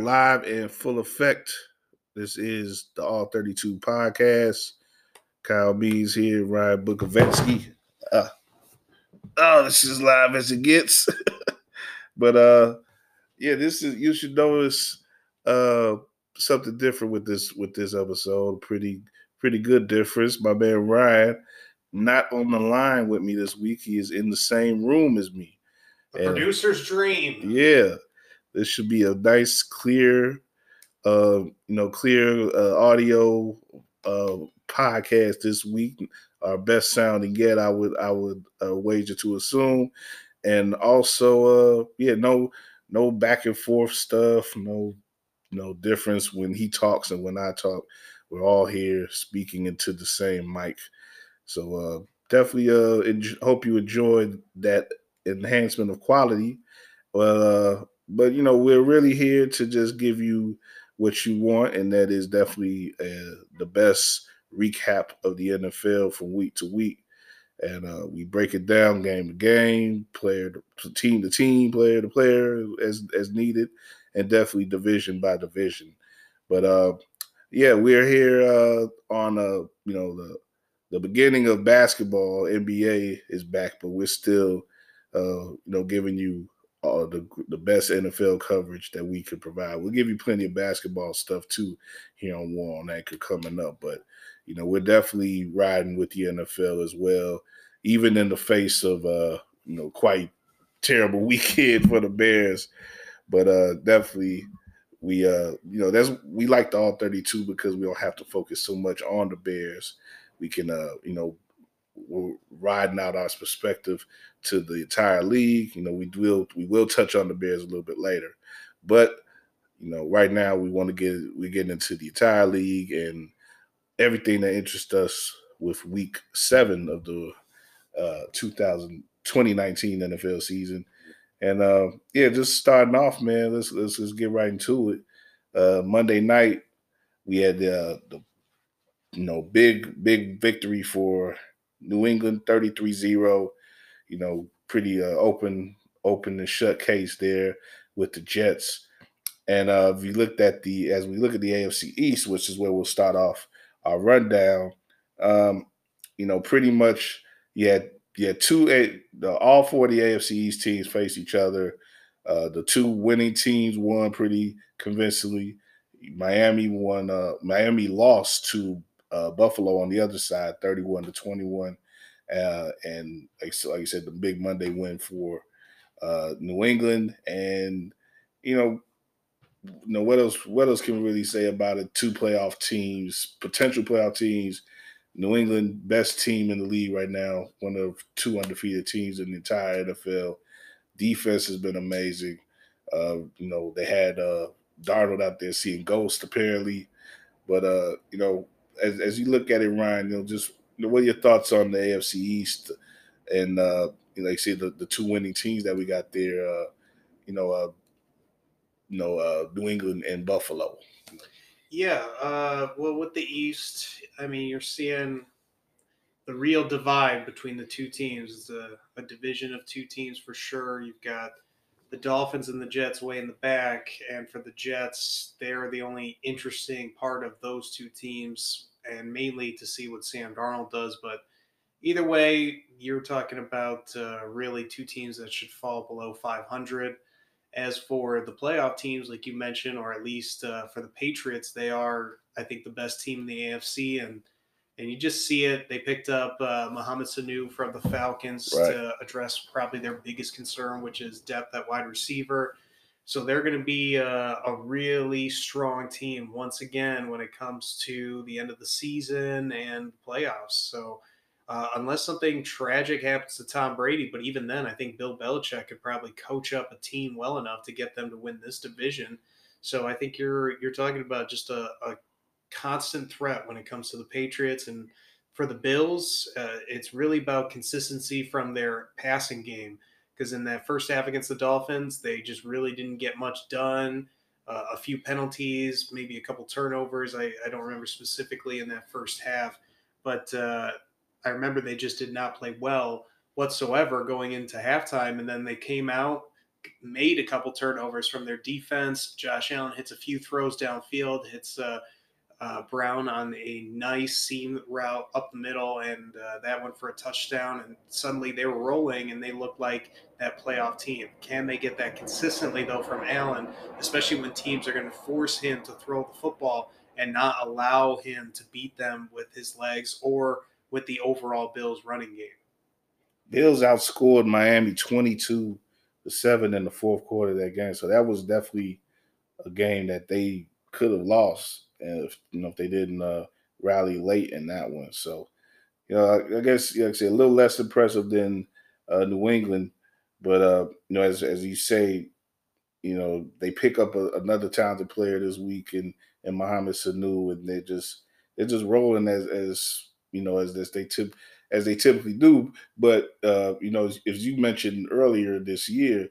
live in full effect. This is the All 32 podcast. Kyle Means here, Ryan Bukowiecki. Uh, oh, this is live as it gets. but uh yeah, this is you should notice uh something different with this with this episode. Pretty pretty good difference. My man Ryan not on the line with me this week. He is in the same room as me. The and, producer's dream. Yeah. This should be a nice, clear, uh, you know, clear uh, audio uh, podcast this week. Our best sounding yet, I would, I would uh, wager to assume, and also, uh, yeah, no, no back and forth stuff, no, no difference when he talks and when I talk. We're all here speaking into the same mic. So uh, definitely uh, en- hope you enjoyed that enhancement of quality. Well, Uh, but you know, we're really here to just give you what you want, and that is definitely uh, the best recap of the NFL from week to week. And uh, we break it down game to game, player to team to team, player to player as as needed, and definitely division by division. But uh, yeah, we're here uh, on uh, you know the the beginning of basketball. NBA is back, but we're still uh, you know giving you uh, the the best NFL coverage that we could provide. We'll give you plenty of basketball stuff too here on WARR on Anchor coming up, but you know we're definitely riding with the NFL as well, even in the face of uh you know quite terrible weekend for the Bears, but uh definitely we uh you know that's we like the all 32 because we don't have to focus so much on the Bears. We can uh you know we're riding out our perspective to the entire league. You know, we will we will touch on the Bears a little bit later, but you know, right now we want to get we're getting into the entire league and everything that interests us with Week Seven of the uh, 2000 2019 NFL season. And uh, yeah, just starting off, man. Let's let's just get right into it. Uh, Monday night, we had the, uh, the you know big big victory for New England 33-0 you know, pretty uh, open, open and shut case there with the Jets. And uh, if you looked at the, as we look at the AFC East, which is where we'll start off our rundown, um, you know, pretty much you had, you had two, the, all four of the AFC East teams face each other. Uh, the two winning teams won pretty convincingly. Miami won. Uh, Miami lost to uh, Buffalo on the other side, thirty-one to twenty-one. Uh, and like, like I said, the big Monday win for uh, New England. And, you know, you know what else what else can we really say about it? Two playoff teams potential playoff teams. New england best team in the league right now. One of two undefeated teams in the entire nfl defense has been amazing. Uh, you know they had uh, darnold out there seeing ghosts apparently. But uh, you know as, as you look at it ryan you know just what are your thoughts on the AFC East and uh, you know, like say the, the two winning teams that we got there, uh, you know, uh, you know, uh, New England and Buffalo. Yeah, uh, well, with the East, I mean, you're seeing the real divide between the two teams. It's a, a division of two teams for sure. You've got the Dolphins and the Jets way in the back, and for the Jets, they're the only interesting part of those two teams and mainly to see what Sam Darnold does. But either way, you're talking about uh, really two teams that should fall below 500. As for the playoff teams, like you mentioned, or at least uh, for the Patriots, they are, I think, the best team in the AFC, and and you just see it. They picked up uh, Mohamed Sanu from the Falcons right. to address probably their biggest concern, which is depth at wide receiver. So they're going to be a, a, really strong team once again when it comes to the end of the season and playoffs. So uh, unless something tragic happens to Tom Brady, but even then, I think Bill Belichick could probably coach up a team well enough to get them to win this division. So I think you're you're talking about just a, a constant threat when it comes to the Patriots and for the Bills. Uh, it's really about consistency from their passing game because in that first half against the Dolphins, they just really didn't get much done. Uh, a few penalties, maybe a couple turnovers. I, I don't remember specifically in that first half, but uh, I remember they just did not play well whatsoever going into halftime. And then they came out, made a couple turnovers from their defense. Josh Allen hits a few throws downfield, hits uh, uh, Brown on a nice seam route up the middle, and uh, that went for a touchdown. And suddenly they were rolling, and they looked like that playoff team. Can they get that consistently though from Allen, especially when teams are going to force him to throw the football and not allow him to beat them with his legs or with the overall Bills running game? Bills outscored Miami twenty-two to seven in the fourth quarter of that game, so that was definitely a game that they could have lost if you know if they didn't uh, rally late in that one. So, you know, I, I guess like I say a little less impressive than uh, New England, but uh, you know, as as you say, you know, they pick up a, another talented player this week in in Mohamed Sanu, and they just they're just rolling as as you know as this they tip as they typically do. But uh, you know, as, as you mentioned earlier this year,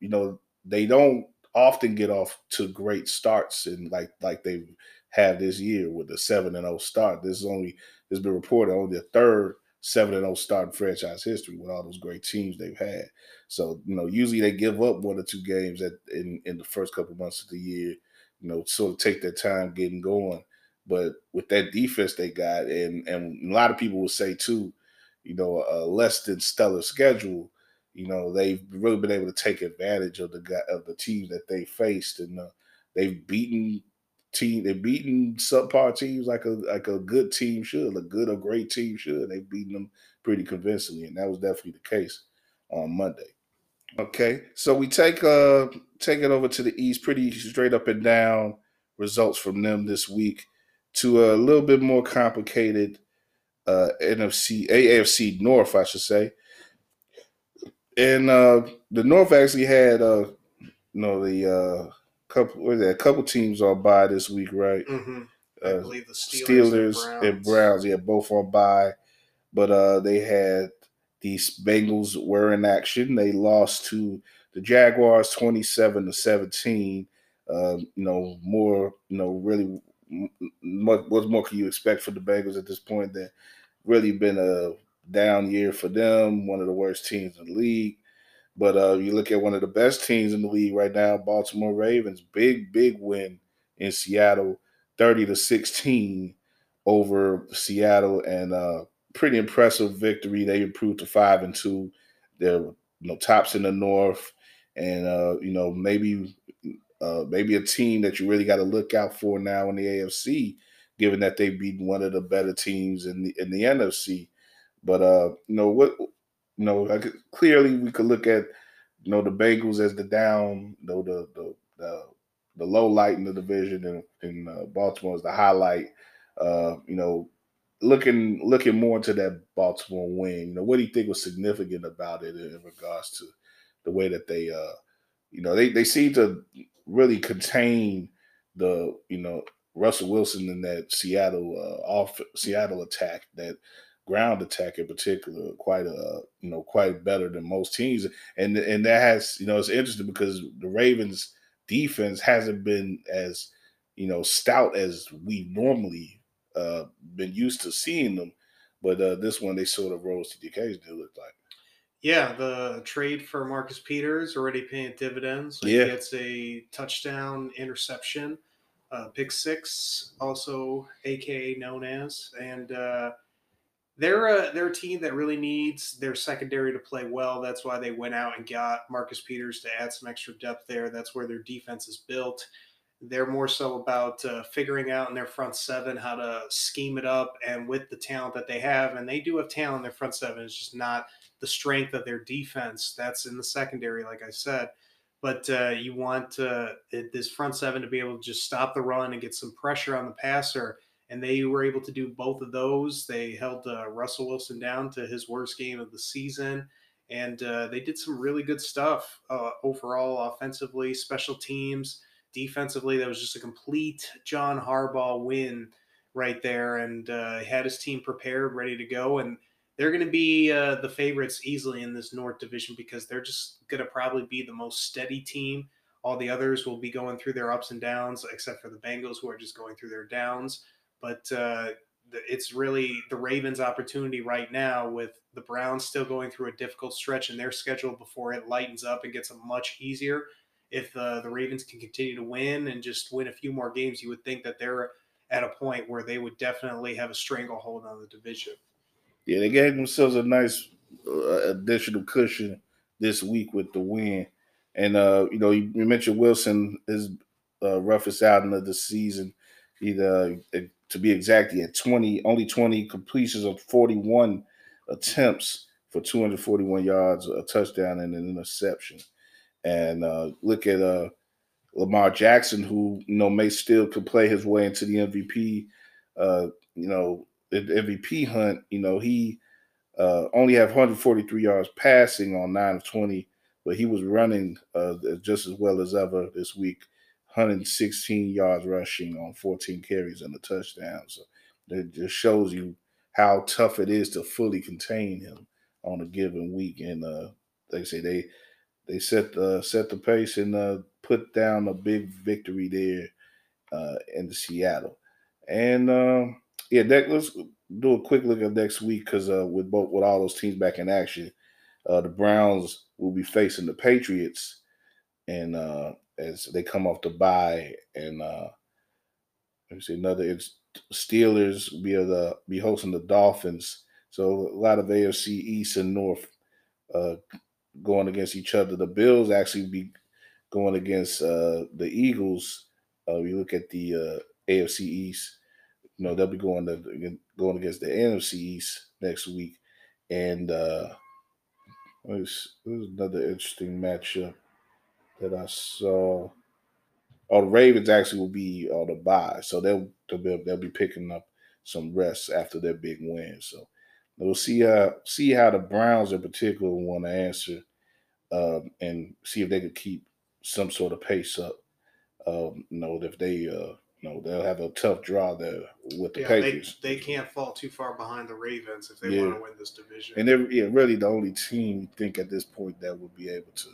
you know, they don't often get off to great starts and like like they've have this year with a seven and zero oh start. This is only it's been reported only the third seven and zero oh start in franchise history with all those great teams they've had. So you know, usually they give up one or two games at in in the first couple months of the year. You know, sort of take their time getting going. But with that defense they got, and and a lot of people will say too, you know, a less than stellar schedule. You know, they've really been able to take advantage of the of the teams that they faced, and uh, they've beaten team. They're beating subpar teams like a like a good team should, a good or great team should. They've beaten them pretty convincingly, and that was definitely the case on Monday. Okay, so we take uh take it over to the East, pretty straight up and down results from them this week to a little bit more complicated uh NFC AFC North, I should say. And uh the North actually had uh you know the uh couple was that a couple teams on bye this week, right? Mm-hmm. I uh, believe the Steelers, Steelers and, Browns. and, Browns. yeah, both on bye, but uh, they had these Bengals were in action. They lost to the Jaguars twenty seven to seventeen. Uh, you know, more, you know, really, what, what more can you expect for the Bengals at this point? That really been a down year for them. One of the worst teams in the league. But uh, you look at one of the best teams in the league right now, Baltimore Ravens, big, big win in Seattle, 30 to 16 over Seattle, and uh, pretty impressive victory. They improved to five and two. They're you know tops in the North, and uh, you know maybe uh, maybe a team that you really got to look out for now in the AFC, given that they beat one of the better teams in the in the NFC. But uh, you know what you know, like clearly we could look at you know the Bengals as the down, you know, the the the, the low light in the division, and, and uh, Baltimore as the highlight. Uh, you know, looking looking more into that Baltimore win. You know, what do you think was significant about it in regards to the way that they, uh, you know, they they seem to really contain the you know Russell Wilson in that Seattle uh, off Seattle attack that ground attack in particular quite a you know quite better than most teams. And and that has you know it's interesting because the Ravens defense hasn't been as you know stout as we normally uh been used to seeing them. But uh this one they sort of rose to the occasion it looked like. Yeah, the trade for Marcus Peters already paying dividends. Like yeah, he gets a touchdown, interception, uh, pick six, also AKA known as, and uh, they're a they're a team that really needs their secondary to play well. That's why they went out and got Marcus Peters to add some extra depth there. That's where their defense is built. They're more so about uh, figuring out in their front seven how to scheme it up, and with the talent that they have, and they do have talent in their front seven. It's just not the strength of their defense. That's in the secondary, like I said. But uh, you want uh, this front seven to be able to just stop the run and get some pressure on the passer and they were able to do both of those. They held uh, Russell Wilson down to his worst game of the season, and uh, they did some really good stuff uh, overall, offensively, special teams, defensively. That was just a complete John Harbaugh win right there, and uh, had his team prepared, ready to go, and. They're going to be uh, the favorites easily in this North Division because they're just going to probably be the most steady team. All the others will be going through their ups and downs, except for the Bengals, who are just going through their downs. But uh, it's really the Ravens' opportunity right now with the Browns still going through a difficult stretch in their schedule before it lightens up and gets much easier. If uh, the Ravens can continue to win and just win a few more games, you would think that they're at a point where they would definitely have a stranglehold on the division. Yeah, they gave themselves a nice uh, additional cushion this week with the win. And uh, you know, you, mentioned Wilson is uh, roughest outing of the season. He uh, to be exact, he had 20, only 20 completions of 41 attempts for 241 yards, a touchdown, and an interception. And uh, look at uh, Lamar Jackson, who you know may still could play his way into the MVP, uh, you know, the MVP hunt. You know, he uh, only have 143 yards passing on nine of 20, but he was running uh, just as well as ever this week. 116 yards rushing on 14 carries and a touchdown. So it just shows you how tough it is to fully contain him on a given week. And uh, they say they they set the set the pace and uh, put down a big victory there uh, in Seattle. And um, yeah, that, let's do a quick look at next week because uh, with both with all those teams back in action, uh, the Browns will be facing the Patriots, and uh, as they come off the bye, and uh, let me see another. It's Steelers be the be hosting the Dolphins. So a lot of AFC East and North uh, going against each other. The Bills actually be going against uh, the Eagles. Uh, you look at the uh, AFC East. You know they'll be going to going against the NFC East next week, and uh, there's, there's another interesting matchup that I saw. Oh, the Ravens actually will be on the bye, so they'll they'll be, they'll be picking up some rest after their big win. So we'll see uh see how the Browns in particular want to answer, um, and see if they could keep some sort of pace up. Um, you know, if they uh, you know they'll have a tough draw there with the yeah, Patriots. They, they can't fall too far behind the Ravens if they yeah. want to win this division. And they're yeah, really the only team you think at this point that would be able to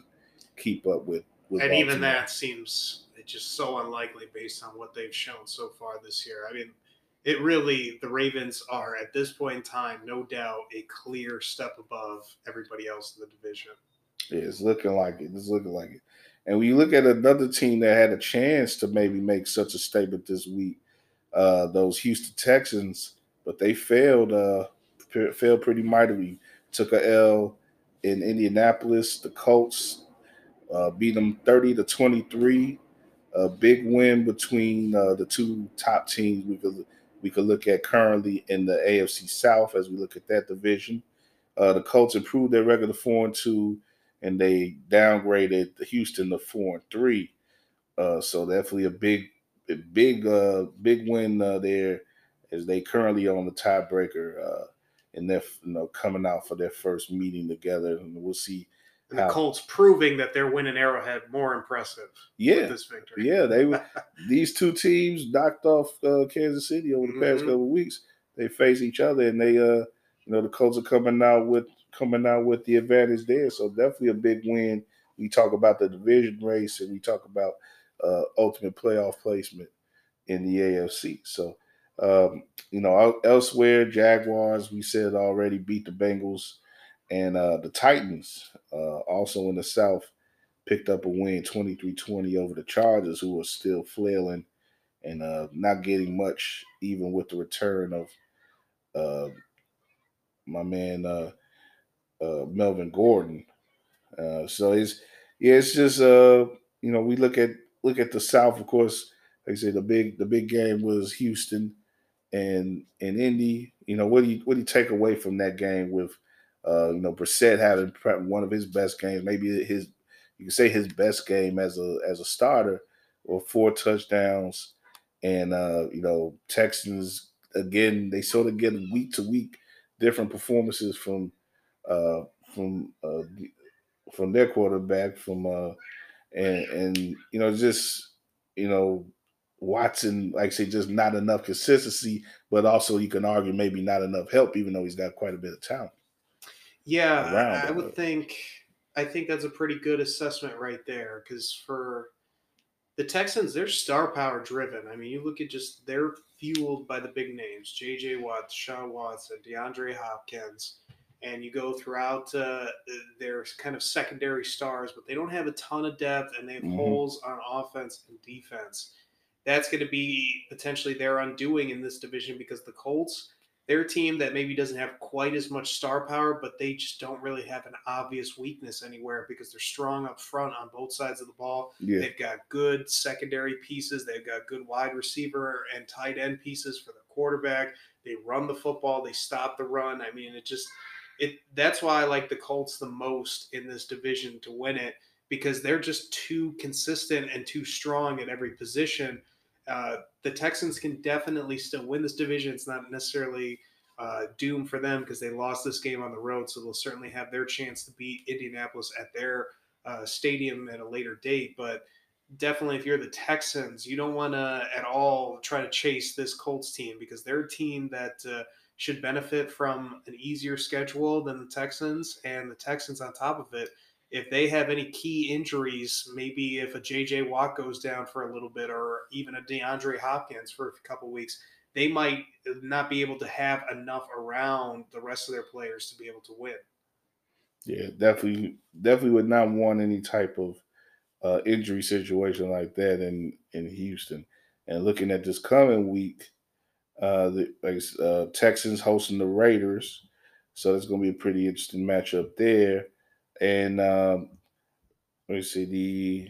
keep up with and even that seems just so unlikely based on what they've shown so far this year. I mean, it really the Ravens are at this point in time, no doubt, a clear step above everybody else in the division. Yeah, it's looking like it. It's looking like it. And when you look at another team that had a chance to maybe make such a statement this week, uh, those Houston Texans, but they failed. Uh, failed pretty mightily. Took a L in Indianapolis. The Colts uh, beat them 30 to 23. A big win between uh, the two top teams we could we could look at currently in the AFC South as we look at that division. Uh, the Colts improved their record to four and two, and they downgraded Houston to four and three. Uh, so definitely a big, a big, uh, big win uh, there, as they currently on the tiebreaker, and they're you know coming out for their first meeting together, and we'll see and the Colts proving that their win winning Arrowhead more impressive. Yeah, this victory. Yeah, they these two teams knocked off uh, Kansas City over the past mm-hmm. couple weeks. They face each other, and they, uh, you know, the Colts are coming out with coming out with the advantage there. So definitely a big win. We talk about the division race, and we talk about uh, ultimate playoff placement in the AFC. So, um, you know, elsewhere, Jaguars, we said already beat the Bengals and uh, the Titans, uh, also in the South, picked up a win 23 20 over the Chargers, who are still flailing and uh, not getting much, even with the return of uh, my man uh, uh, Melvin Gordon. so it's yeah, it's just uh, you know we look at look at the South, of course. Like I say, the big the big game was Houston and and Indy. You know what do you what do you take away from that game with uh, you know, Brissett having one of his best games, maybe his you can say his best game as a as a starter, or four touchdowns, and uh, you know Texans again they sort of get week to week different performances from uh, from uh, from their quarterback from uh, and and you know just you know Watson, like I say, just not enough consistency, but also you can argue maybe not enough help, even though he's got quite a bit of talent. Yeah, I, I would think I think that's a pretty good assessment right there because for the Texans, they're star power driven. I mean, you look at just they're fueled by the big names: J.J. Watt, Sean Watson, DeAndre Hopkins, and you go throughout uh, their kind of secondary stars, but they don't have a ton of depth, and they have Mhm. holes on offense and defense. That's going to be potentially their undoing in this division because the Colts, they're a team that maybe doesn't have quite as much star power, but they just don't really have an obvious weakness anywhere because they're strong up front on both sides of the ball. Yeah, They've got good secondary pieces. They've got good wide receiver and tight end pieces for the quarterback. They run the football. They stop the run. I mean, it just it. That's why I like the Colts the most in this division to win it because they're just too consistent and too strong at every position. Uh, the Texans can definitely still win this division. It's not necessarily uh, doomed for them because they lost this game on the road, so they'll certainly have their chance to beat Indianapolis at their uh, stadium at a later date. But definitely, if you're the Texans, you don't want to at all try to chase this Colts team because they're a team that uh, should benefit from an easier schedule than the Texans, and the Texans on top of it. If they have any key injuries, maybe if a JJ Watt goes down for a little bit, or even a DeAndre Hopkins for a couple weeks, they might not be able to have enough around the rest of their players to be able to win. yeah, definitely, definitely would not want any type of uh, injury situation like that in in Houston. And looking at this coming week, uh, the uh, Texans hosting the Raiders, so it's going to be a pretty interesting matchup there. And um, let me see, the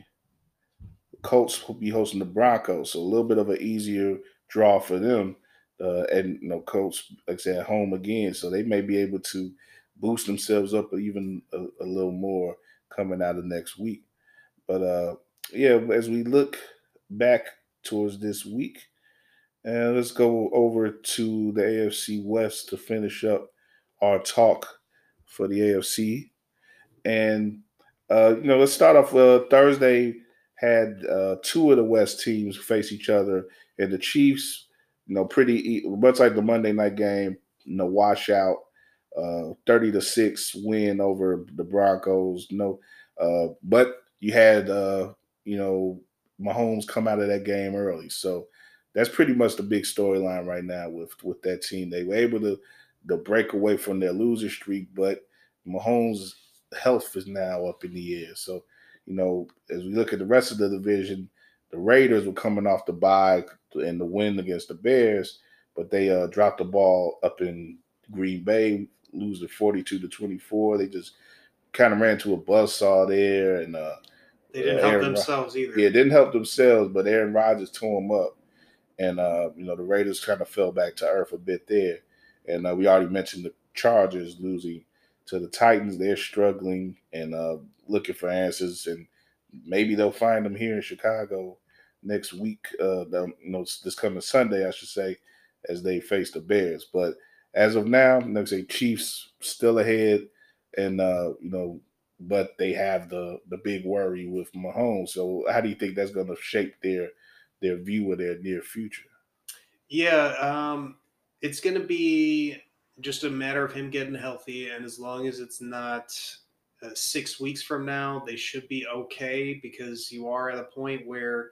Colts will be hosting the Broncos, so a little bit of an easier draw for them. Uh, and you know, Colts, like I said, at home again, so they may be able to boost themselves up even a, a little more coming out of next week. But uh, yeah, as we look back towards this week, and let's go over to the AFC West to finish up our talk for the AFC. And uh, you know, let's start off. Uh, Thursday had uh, two of the West teams face each other, and the Chiefs, you know, pretty much like the Monday night game, you know, washout, uh, thirty to six win over the Broncos. No, uh, but you had uh, you know Mahomes come out of that game early, so that's pretty much the big storyline right now with with that team. They were able to to break away from their loser streak, but Mahomes' health is now up in the air. So, you know, as we look at the rest of the division, the Raiders were coming off the bye and the win against the Bears, but they uh, dropped the ball up in Green Bay, losing 42 to 24. They just kind of ran to a buzzsaw there, and uh, They didn't Yeah, help Aaron Rod- themselves either. yeah, it didn't help themselves, but Aaron Rodgers tore them up. And, uh, you know, the Raiders kind of fell back to earth a bit there. And uh, we already mentioned the Chargers losing to the Titans. They're struggling and uh, looking for answers. And maybe they'll find them here in Chicago next week, uh, you know, this coming Sunday, I should say, as they face the Bears. But as of now, let's say Chiefs still ahead. And, uh, you know, but they have the the big worry with Mahomes. So how do you think that's going to shape their their view of their near future? Yeah, um, it's going to be just a matter of him getting healthy, and as long as it's not uh, six weeks from now, they should be okay because you are at a point where,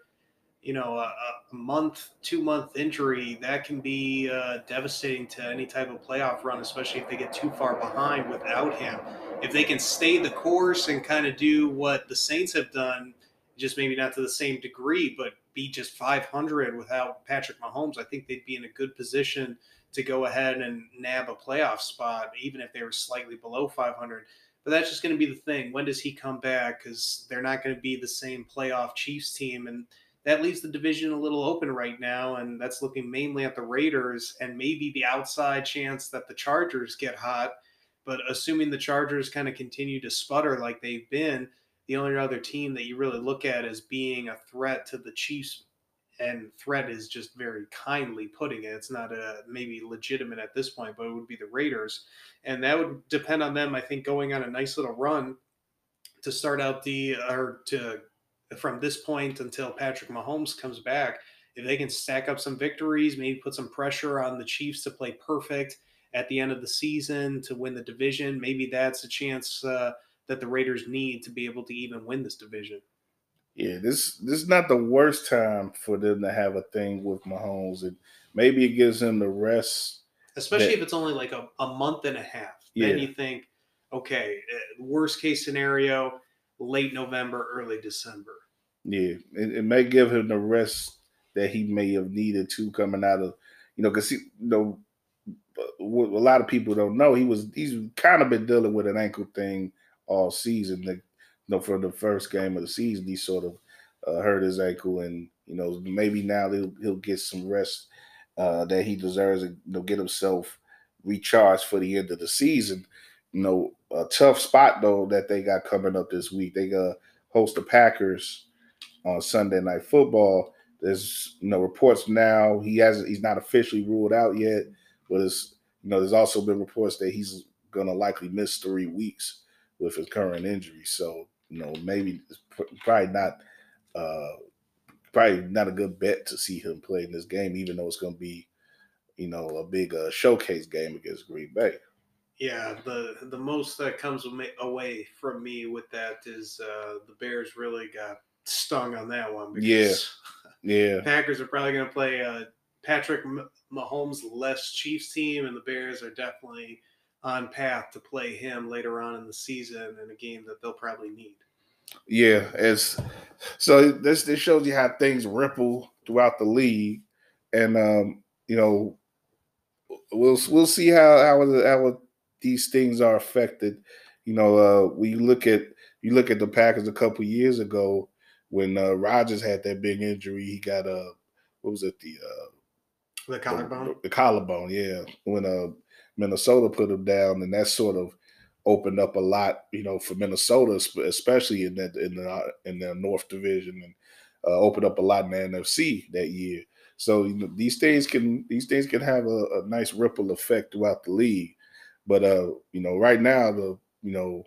you know, a, a month, two month injury that can be uh, devastating to any type of playoff run, especially if they get too far behind without him. If they can stay the course and kind of do what the Saints have done, just maybe not to the same degree, but be just 500 without Patrick Mahomes, I think they'd be in a good position to go ahead and nab a playoff spot, even if they were slightly below 500. But that's just going to be the thing. When does he come back? Because they're not going to be the same playoff Chiefs team. And that leaves the division a little open right now. And that's looking mainly at the Raiders and maybe the outside chance that the Chargers get hot. But assuming the Chargers kind of continue to sputter like they've been, the only other team that you really look at as being a threat to the Chiefs, and threat is just very kindly putting it. It's not a maybe legitimate at this point, but it would be the Raiders, and that would depend on them. I think going on a nice little run to start out the or to from this point until Patrick Mahomes comes back. If they can stack up some victories, maybe put some pressure on the Chiefs to play perfect at the end of the season to win the division, maybe that's a chance. Uh, that the Raiders need to be able to even win this division. Yeah, this this is not the worst time for them to have a thing with Mahomes, and maybe it gives him the rest. especially that- if it's only like a, a month and a half. Yeah. Then you think, okay, uh, worst case scenario, late November, early December. Yeah, it, it may give him the rest that he may have needed to coming out of, you know, because you know, a lot of people don't know, he was he's kind of been dealing with an ankle thing all season. Like, know, for the first game of the season, he sort of uh, hurt his ankle, and you know, maybe now he'll he'll get some rest uh, that he deserves, and you know, get himself recharged for the end of the season. You know, a tough spot though that they got coming up this week. They uh, host the Packers on Sunday Night Football. There's you know reports now he hasn't he's not officially ruled out yet, but it's you know there's also been reports that he's gonna likely miss three weeks with his current injury. So you know maybe probably not uh probably not a good bet to see him play in this game, even though it's gonna be you know a big uh, showcase game against Green Bay. Yeah, the the most that comes away from me with that is uh, the Bears really got stung on that one. Yeah. Yeah, Packers are probably going to play uh, Patrick Mahomes less Chiefs team, and the Bears are definitely on path to play him later on in the season in a game that they'll probably need. Yeah, it's so this this shows you how things ripple throughout the league, and um, you know, we'll we'll see how how how these things are affected. You know, uh, when you look at you look at the Packers a couple years ago when uh, Rodgers had that big injury, he got a uh, what was it the uh, The collarbone. the, the collarbone, yeah. When uh Minnesota put him down, and that sort of opened up a lot, you know, for Minnesota, especially in that in the in the North Division, and uh, opened up a lot in the NFC that year. So you know, these things can these things can have a, a nice ripple effect throughout the league. But uh, you know, right now the you know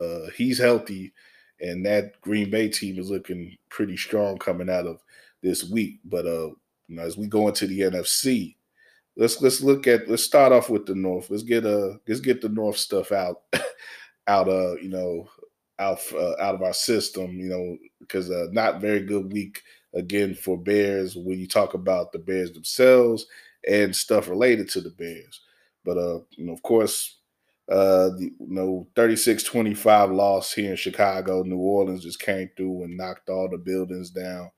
uh, he's healthy, and that Green Bay team is looking pretty strong coming out of this week. But uh, you know, as we go into the NFC, let's let's look at let's start off with the North. Let's get uh let's get the North stuff out out uh you know out uh, out of our system. You know because uh, not very good week again for Bears when you talk about the Bears themselves and stuff related to the Bears. But uh you know of course uh the, you know 36-25 loss here in Chicago. New Orleans just came through and knocked all the buildings down.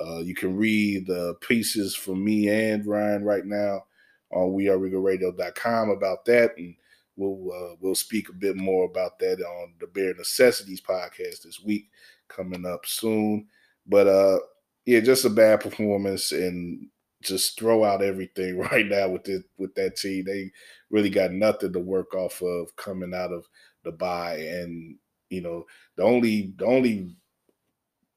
Uh, you can read the pieces from me and Ryan right now on weareregalradio.com about that, and we'll uh, we'll speak a bit more about that on the Bare Necessities podcast this week coming up soon. But uh, yeah, just a bad performance and just throw out everything right now with it with that team. They really got nothing to work off of coming out of the bye, and you know the only the only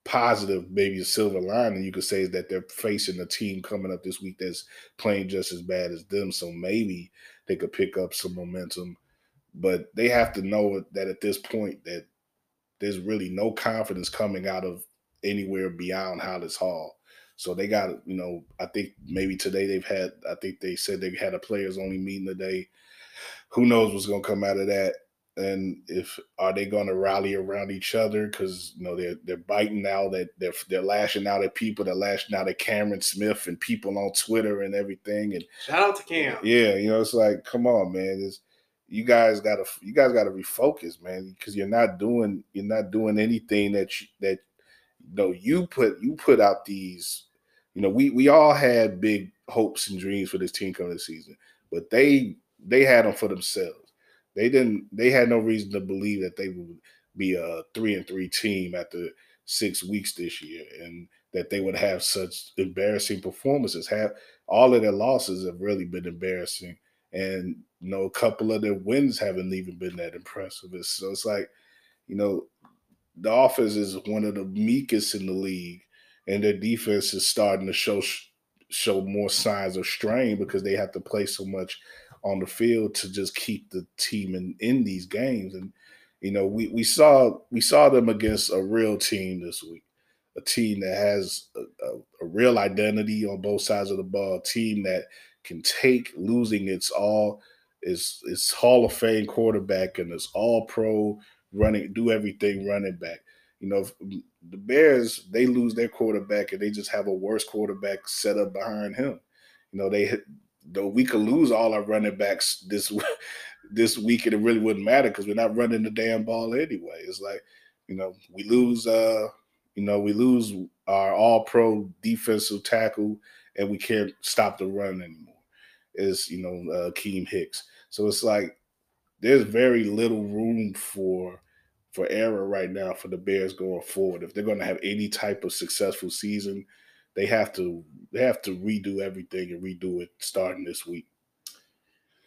positive, maybe a silver lining you could say is that they're facing a team coming up this week that's playing just as bad as them. So maybe they could pick up some momentum. But they have to know that at this point that there's really no confidence coming out of anywhere beyond Halas Hall. So they got, you know, I think maybe today they've had, I think they said they had a players only meeting today. Who knows what's going to come out of that? And if are they going to rally around each other because you know they're they're biting now that they're they're lashing out at people they're lashing out at Cameron Smith and people on Twitter and everything and Shout out to Cam. yeah you know it's like come on man it's, you guys gotta you guys gotta refocus man because you're not doing you're not doing anything that you, that you know you put you put out these you know we we all had big hopes and dreams for this team coming this season but they they had them for themselves they didn't. They had no reason to believe that they would be a three and three team after six weeks this year, and that they would have such embarrassing performances. Have all of their losses have really been embarrassing, and you know a couple of their wins haven't even been that impressive. So it's like, you know, the offense is one of the meekest in the league, and their defense is starting to show show more signs of strain because they have to play so much on the field to just keep the team in, in these games. And you know, we we saw we saw them against a real team this week, a team that has a, a, a real identity on both sides of the ball, a team that can take losing its all its its Hall of Fame quarterback and its All Pro running do everything running back. You know, the Bears they lose their quarterback and they just have a worse quarterback set up behind him You know, they though we could lose all our running backs this this week and it really wouldn't matter because we're not running the damn ball anyway. It's like, you know, we lose uh, you know, we lose our all pro defensive tackle and we can't stop the run anymore. Is you know, uh Keem Hicks. So it's like there's very little room for for error right now for the Bears going forward. If they're going to have any type of successful season, they have to they have to redo everything and redo it starting this week.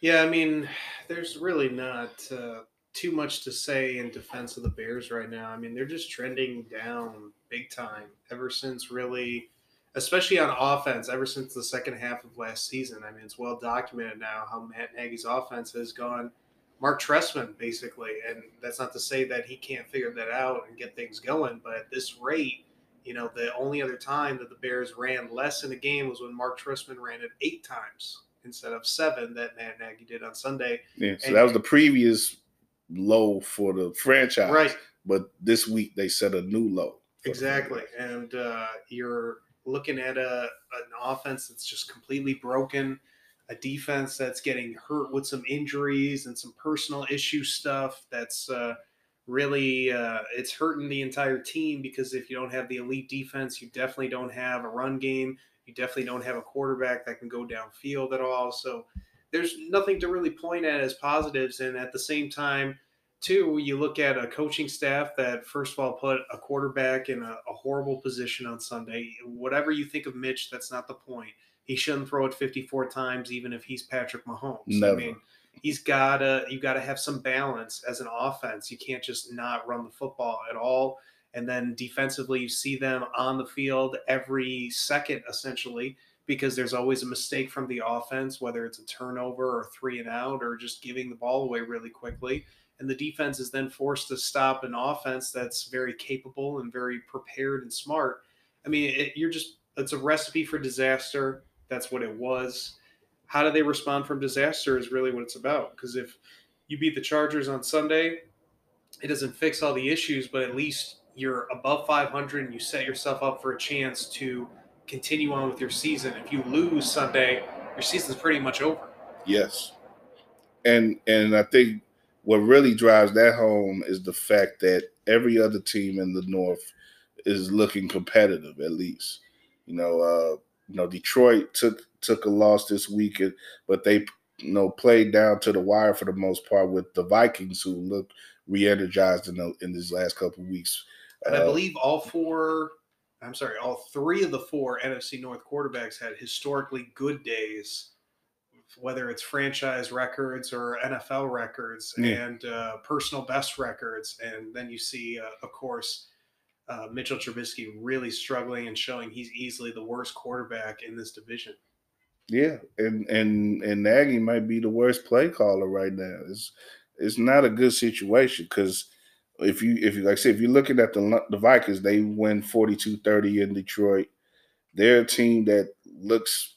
Yeah, I mean, there's really not uh, too much to say in defense of the Bears right now. I mean, they're just trending down big time ever since really, especially on offense, ever since the second half of last season. I mean, it's well documented now how Matt Nagy's offense has gone Mark Trestman, basically. And that's not to say that he can't figure that out and get things going, but at this rate, you know, the only other time that the Bears ran less in a game was when Mark Trestman ran it eight times instead of seven that Matt Nagy did on Sunday. Yeah, so and, that was the previous low for the franchise. Right. But this week they set a new low. Exactly. And uh, you're looking at a an offense that's just completely broken a defense that's getting hurt with some injuries and some personal issue stuff that's uh, really uh, it's hurting the entire team because if you don't have the elite defense you definitely don't have a run game. You definitely don't have a quarterback that can go downfield at all. So there's nothing to really point at as positives. And at the same time too you look at a coaching staff that first of all put a quarterback in a, a horrible position on sunday. Whatever you think of mitch that's not the point. He shouldn't throw it 54 times, even if he's Patrick Mahomes. Never. I mean, he's gotta you gotta have some balance as an offense. You can't just not run the football at all. And then defensively, you see them on the field every second, essentially, because there's always a mistake from the offense, whether it's a turnover or three and out or just giving the ball away really quickly. And the defense is then forced to stop an offense that's very capable and very prepared and smart. I mean, it, you're just, it's a recipe for disaster that's what it was. How do they respond from disaster is really what it's about. Because if you beat the Chargers on Sunday, it doesn't fix all the issues, but at least you're above 500 and you set yourself up for a chance to continue on with your season. If you lose Sunday, your season's pretty much over. Yes. And and I think what really drives that home is the fact that every other team in the North is looking competitive at least. You know, uh, you know, Detroit took took a loss this week, but they you know played down to the wire for the most part with the Vikings, who look re-energized in the, in these last couple of weeks. And uh, I believe all four, I'm sorry, all three of the four NFC North quarterbacks had historically good days, whether it's franchise records or NFL records yeah. and uh, personal best records. And then you see, uh, of course, uh, Mitchell Trubisky really struggling and showing he's easily the worst quarterback in this division. Yeah, and and and Nagy might be the worst play caller right now. It's it's not a good situation because if you if you like I say if you're looking at the the Vikings, they win 42-30 in Detroit. They're a team that looks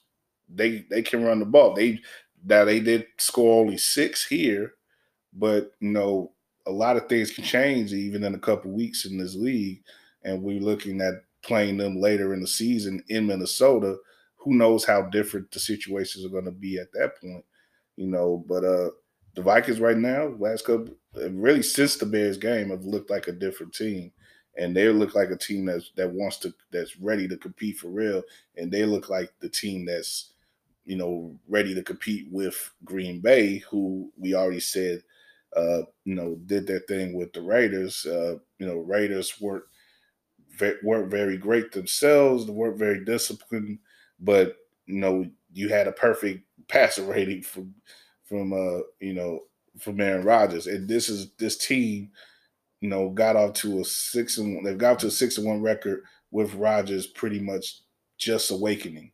they they can run the ball. They now they did score only six here, but you know a lot of things can change even in a couple weeks in this league and we're looking at playing them later in the season in Minnesota, who knows how different the situations are going to be at that point, you know. But uh the Vikings right now, last couple, really since the Bears game, have looked like a different team, and they look like a team that's that wants to that's ready to compete for real, and they look like the team that's you know ready to compete with Green Bay, who we already said. Uh, you know, did their thing with the Raiders. Uh, you know, Raiders weren't weren't very great themselves. They weren't very disciplined, but you know you had a perfect passer rating from from uh you know from Aaron Rodgers, and this is this team, you know, got off to a six and one, they've got to a six and one record with Rodgers pretty much just awakening.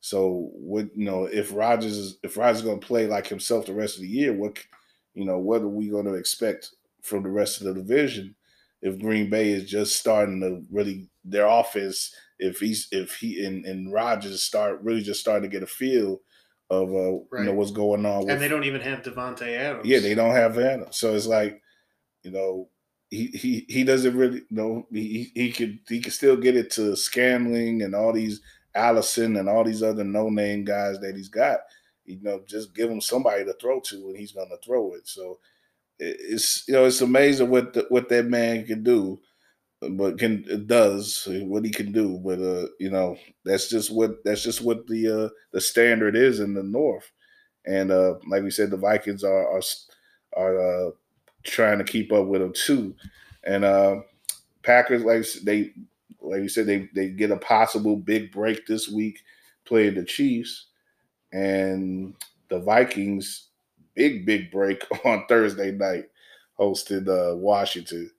So what you know if Rodgers is if Rodgers is going to play like himself the rest of the year, what you know what are we going to expect from the rest of the division? if Green Bay is just starting to really their offense, if he's if he and, and Rodgers start really just starting to get a feel of uh, right. you know what's going on, with, and they don't even have Davante Adams. Yeah, they don't have Adams, so it's like you know he he he doesn't really you know he he could he could still get it to Scantling and all these Allison and all these other no name guys that he's got. You know, just give him somebody to throw to, and he's going to throw it. So it's you know it's amazing what the, what that man can do, but can it does what he can do. But uh, you know that's just what that's just what the uh, the standard is in the North. And uh, like we said, the Vikings are are, are uh, trying to keep up with them too. And uh, Packers, like they like you said, they they get a possible big break this week playing the Chiefs, and the Vikings big big break on Thursday night hosted uh, Washington.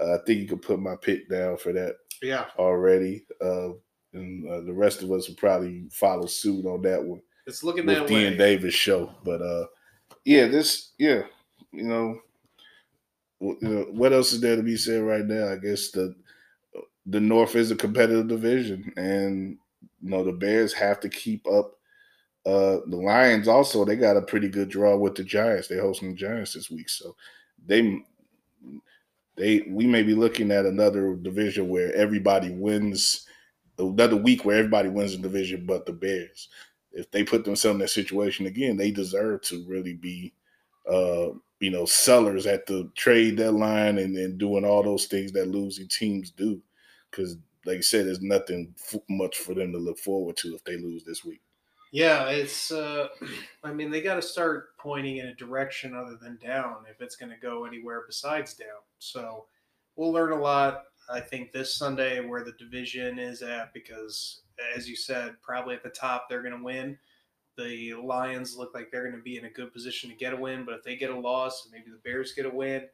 Uh, I think you could put my pick down for that. Yeah, already. Uh, and uh, the rest of us will probably follow suit on that one. It's looking with that D way. Davis show, but uh, yeah, this yeah, you know, you know, what else is there to be said right now? I guess the the North is a competitive division, and you know the Bears have to keep up. Uh, the Lions also they got a pretty good draw with the Giants. They're hosting the Giants this week, so they they we may be looking at another division where everybody wins. Another week where everybody wins the division, but the Bears. If they put themselves in that situation again, they deserve to really be uh, you know, sellers at the trade deadline and, and doing all those things that losing teams do. Because, like I said, there's nothing f- much for them to look forward to if they lose this week. Yeah, it's. Uh, I mean, they got to start pointing in a direction other than down if it's going to go anywhere besides down. So we'll learn a lot. I think this Sunday where the division is at because, as you said, probably at the top they're going to win the Lions look like they're going to be in a good position to get a win, but if they get a loss, maybe the Bears get a win,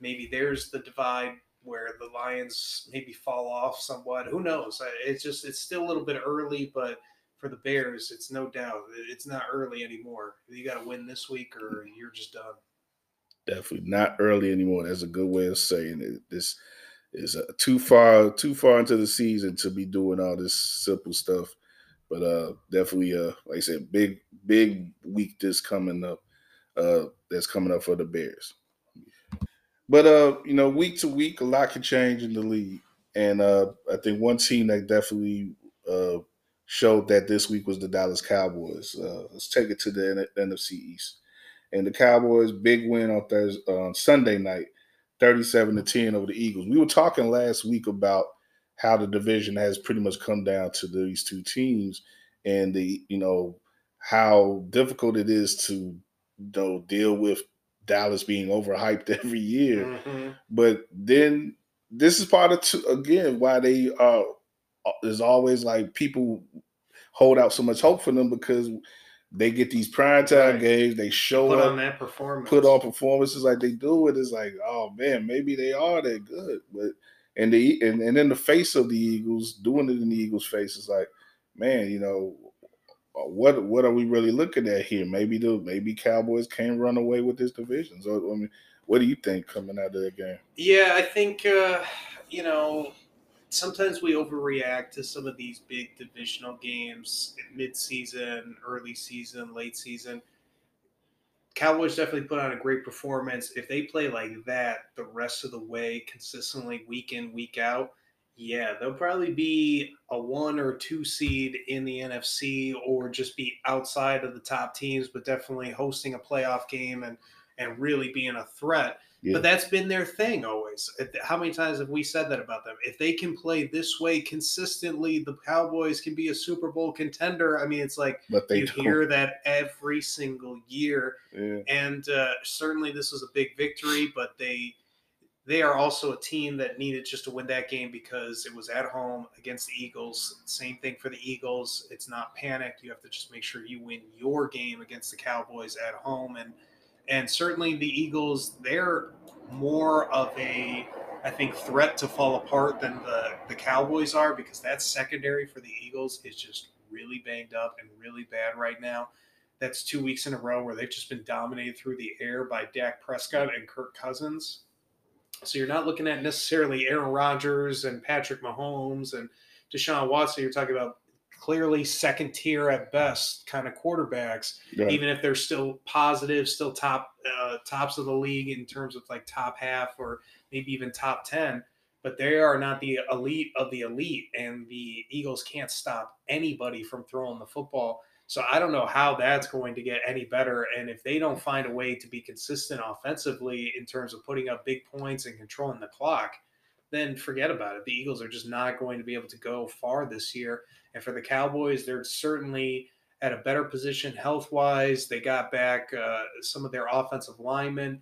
maybe there's the divide where the Lions maybe fall off somewhat. Who knows? It's just it's still a little bit early, but for the Bears, it's no doubt it's not early anymore. You got to win this week, or you're just done. Definitely not early anymore. That's a good way of saying it. This is uh, too far too far into the season to be doing all this simple stuff but uh, definitely, uh, like I said, big big week this coming up. Uh, that's coming up for the Bears. But uh, you know, week to week, a lot can change in the league, and uh, I think one team that definitely uh, showed that this week was the Dallas Cowboys. Uh, let's take it to the NFC East, and the Cowboys' big win on Thursday on Sunday night, thirty-seven to ten over the Eagles. We were talking last week about how the division has pretty much come down to these two teams and the you know how difficult it is to you know, deal with Dallas being overhyped every year. Mm-hmm. But then this is part of two, again why they are uh, there's always like people hold out so much hope for them because they get these prime time right. games, they show put up, on that performance, put on performances like they do it. It's like, oh man, maybe they are that good, but and the and, and in the face of the Eagles, doing it in the Eagles' face is like, man, you know, uh, what what are we really looking at here? Maybe the maybe Cowboys can run away with this division. So I mean, what do you think coming out of that game? Yeah, I think uh, you know sometimes we overreact to some of these big divisional games, mid-season, early season, late season. Cowboys definitely put on a great performance. If they play like that the rest of the way, consistently week in, week out, yeah, they'll probably be a one or two seed in the NFC or just be outside of the top teams, but definitely hosting a playoff game and and really being a threat. Yeah. But that's been their thing always. How many times have we said that about them? If they can play this way consistently, the Cowboys can be a Super Bowl contender. I mean, it's like you don't. hear that every single year. Yeah. And uh, certainly this was a big victory, but they they are also a team that needed just to win that game because it was at home against the Eagles. Same thing for the Eagles. It's not panic. You have to just make sure you win your game against the Cowboys at home and – and certainly the Eagles, they're more of a, I think, threat to fall apart than the, the Cowboys are because that secondary for the Eagles is just really banged up and really bad right now. That's two weeks in a row where they've just been dominated through the air by Dak Prescott and Kirk Cousins. So you're not looking at necessarily Aaron Rodgers and Patrick Mahomes and Deshaun Watson. You're talking about clearly second tier at best kind of quarterbacks, yeah. even if they're still positive, still top uh, tops of the league in terms of like top half or maybe even top ten. but they are not the elite of the elite, and the Eagles can't stop anybody from throwing the football. So I don't know how that's going to get any better. And if they don't find a way to be consistent offensively in terms of putting up big points and controlling the clock, then forget about it. The Eagles are just not going to be able to go far this year. And for the Cowboys, they're certainly at a better position health wise. They got back uh, some of their offensive linemen.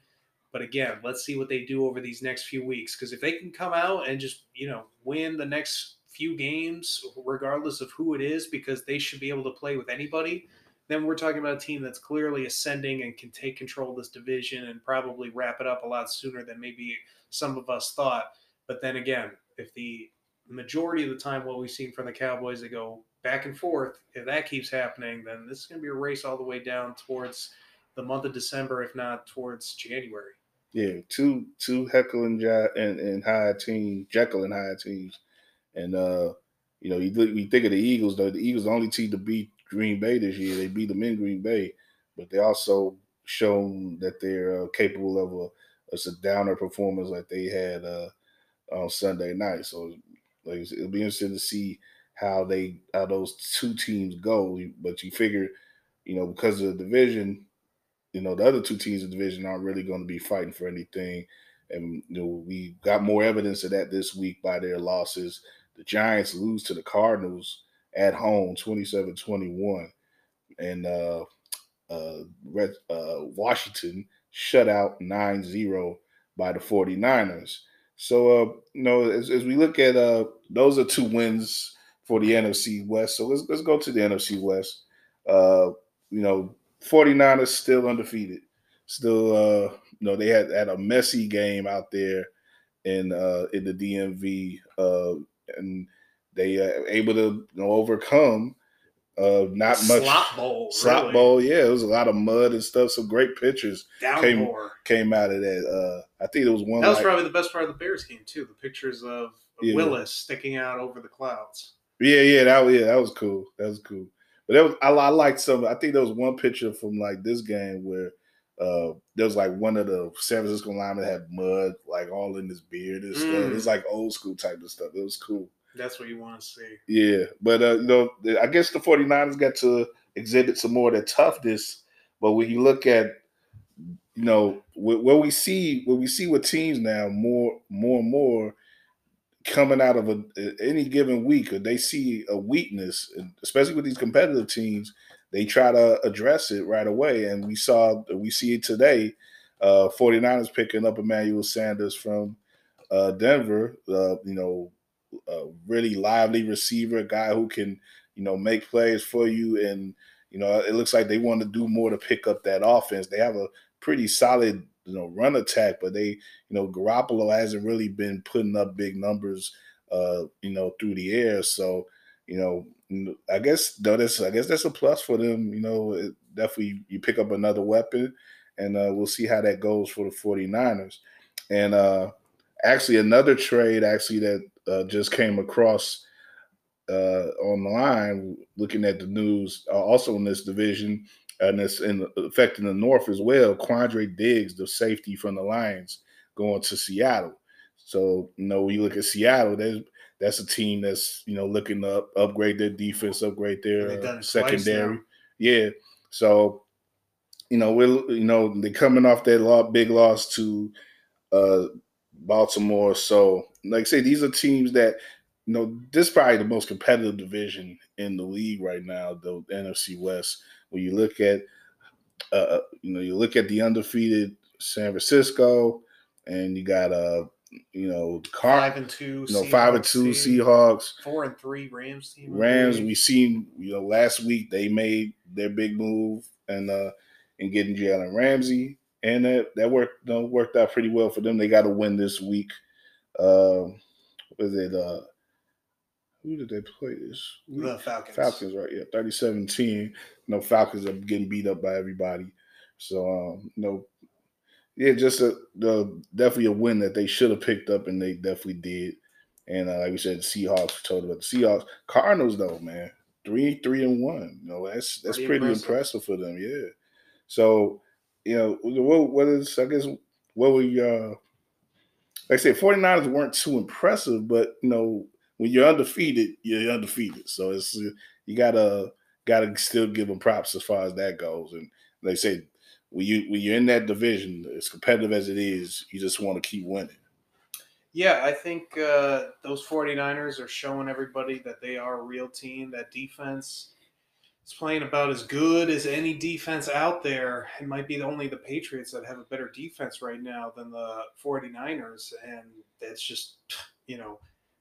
But again, let's see what they do over these next few weeks. Because if they can come out and just, you know, win the next few games, regardless of who it is, because they should be able to play with anybody, then we're talking about a team that's clearly ascending and can take control of this division and probably wrap it up a lot sooner than maybe some of us thought. But then again, if the majority of the time what we've seen from the Cowboys, they go back and forth. If that keeps happening, then this is going to be a race all the way down towards the month of December, if not towards January. Yeah, two two Heckle and, and, and Hyde teams, Jekyll and Hyde teams and uh, you know, you think of the Eagles though. The Eagles only team to beat Green Bay this year. They beat them in Green Bay, but they also shown that they're uh, capable of a, a downer performance like they had uh, on Sunday night. So like, it'll be interesting to see how they how those two teams go. But you figure, you know, because of the division, you know, the other two teams in the division aren't really going to be fighting for anything. And you know, we got more evidence of that this week by their losses the Giants lose to the Cardinals at home 27-21 and uh, uh, Red, uh, Washington shut out 9-0 by the 49ers. So, uh, you know, as, as we look at uh, those are two wins for the NFC West. So let's let's go to the NFC West. Uh, you know, 49ers still undefeated. Still, uh, you know, they had, had a messy game out there in uh, in the DMV. Uh, and they uh, able to you know, overcome uh, not much slop bowl. Really. bowl, yeah. It was a lot of mud and stuff. Some great pictures came came out of that. Uh, I think it was one. That was like- probably the best part of the Bears game too. The pictures of Yeah. Willis sticking out over the clouds. Yeah, yeah, that was yeah, that was cool. That was cool. But that was I, I liked some. I think there was one picture from like this game where uh there was like one of the San Francisco linemen had mud like all in his beard and stuff. Mm. It's like old school type of stuff. It was cool. That's what you want to see. Yeah, but uh, you know, I guess the 49ers got to exhibit some more of their toughness. But when you look at, you know, wh- where we see where we see with teams now more more and more coming out of a, any given week, or they see a weakness, especially with these competitive teams, they try to address it right away. And we saw we see it today. Uh, 49ers picking up Emmanuel Sanders from uh, Denver. Uh, you know, a really lively receiver, a guy who can, you know, make plays for you. And, you know, it looks like they want to do more to pick up that offense. They have a pretty solid, you know, run attack, but they, you know, Garoppolo hasn't really been putting up big numbers, uh, you know, through the air. So, you know, I guess though that's I guess that's a plus for them. You know, it definitely you pick up another weapon, and uh, we'll see how that goes for the 49ers. And uh, actually, another trade actually that uh, just came across uh, online, looking at the news, uh, also in this division, and it's in affecting the North as well. Quandre Diggs, the safety from the Lions, going to Seattle. So you know, when you look at Seattle, there's that's a team that's you know looking to up, upgrade their defense, upgrade their secondary. Yeah, so you know we're you know they're coming off that big loss to uh, Baltimore. So like I say, these are teams that you know this is probably the most competitive division in the league right now, the NFC West. When you look at uh, you know you look at the undefeated San Francisco, and you got uh you know Car- Five and two. you know five and two team. Seahawks. Four and three Rams team. Rams, we seen you know last week they made their big move and uh and getting Jalen Ramsey, and that that worked you know, worked out pretty well for them. They got to win this week. Um, was it uh who did they play this? the Falcons. Falcons, right? Yeah, 37-10. No Falcons are getting beat up by everybody. So um, you know, yeah, just a the definitely a win that they should have picked up, and they definitely did. And uh, like we said, the Seahawks told about the Seahawks. Cardinals though, man, three three and one. You know, that's that's Pretty pretty, impressive. impressive. for them. Yeah. So you know, what what is I guess what we uh like I said, 49ers weren't too impressive, but you know, when you're undefeated, you're undefeated. So it's you gotta gotta still give them props as far as that goes. And they say when you when you're in that division, as competitive as it is, you just want to keep winning. Yeah, I think uh, those 49ers are showing everybody that they are a real team. That defense is playing about as good as any defense out there. It might be only the Patriots that have a better defense right now than the 49ers. And it's just, you know,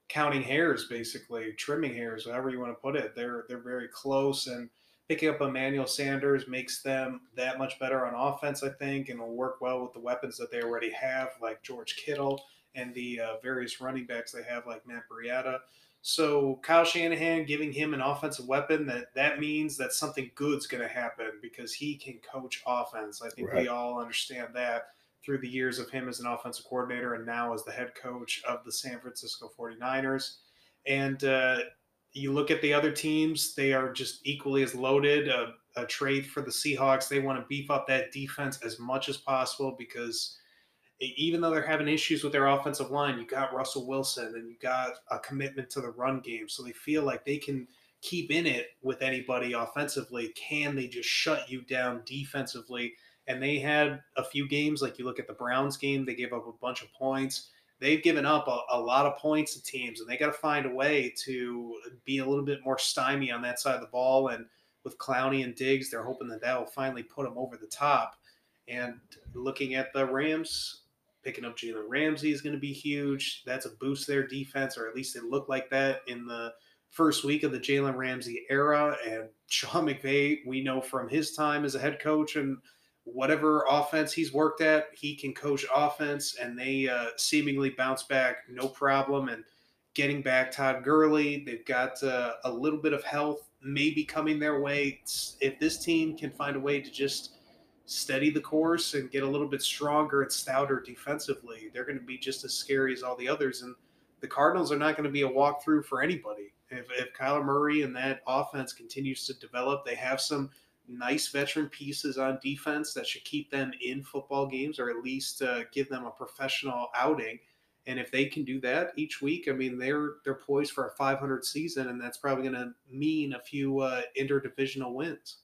counting hairs, basically, trimming hairs, however you want to put it. They're, they're very close. And picking up Emmanuel Sanders makes them that much better on offense, I think, and will work well with the weapons that they already have, like George Kittle and the uh, various running backs they have, like Matt Breida. So Kyle Shanahan giving him an offensive weapon that that means that something good's going to happen because he can coach offense. I think right. we all understand that through the years of him as an offensive coordinator and now as the head coach of the San Francisco 49ers. And uh, you look at the other teams, they are just equally as loaded. A, a trade for the Seahawks, they want to beef up that defense as much as possible because even though they're having issues with their offensive line, you got Russell Wilson and you got a commitment to the run game. So they feel like they can keep in it with anybody offensively. Can they just shut you down defensively? And they had a few games, like you look at the Browns game, they gave up a bunch of points. They've given up a, a lot of points to teams, and they got to find a way to be a little bit more stymie on that side of the ball. And with Clowney and Diggs, they're hoping that that will finally put them over the top. And looking at the Rams, picking up Jalen Ramsey is going to be huge. That's a boost their defense, or at least it looked like that in the first week of the Jalen Ramsey era. And Sean McVay, we know from his time as a head coach and whatever offense he's worked at, he can coach offense, and they uh, seemingly bounce back no problem. And getting back Todd Gurley, they've got uh, a little bit of health maybe coming their way. If this team can find a way to just steady the course and get a little bit stronger and stouter defensively, they're going to be just as scary as all the others. And the Cardinals are not going to be a walkthrough for anybody. If, if Kyler Murray and that offense continues to develop, they have some nice veteran pieces on defense that should keep them in football games or at least uh, give them a professional outing. And if they can do that each week, I mean, they're they're poised for a 500 season, and that's probably going to mean a few uh, interdivisional wins.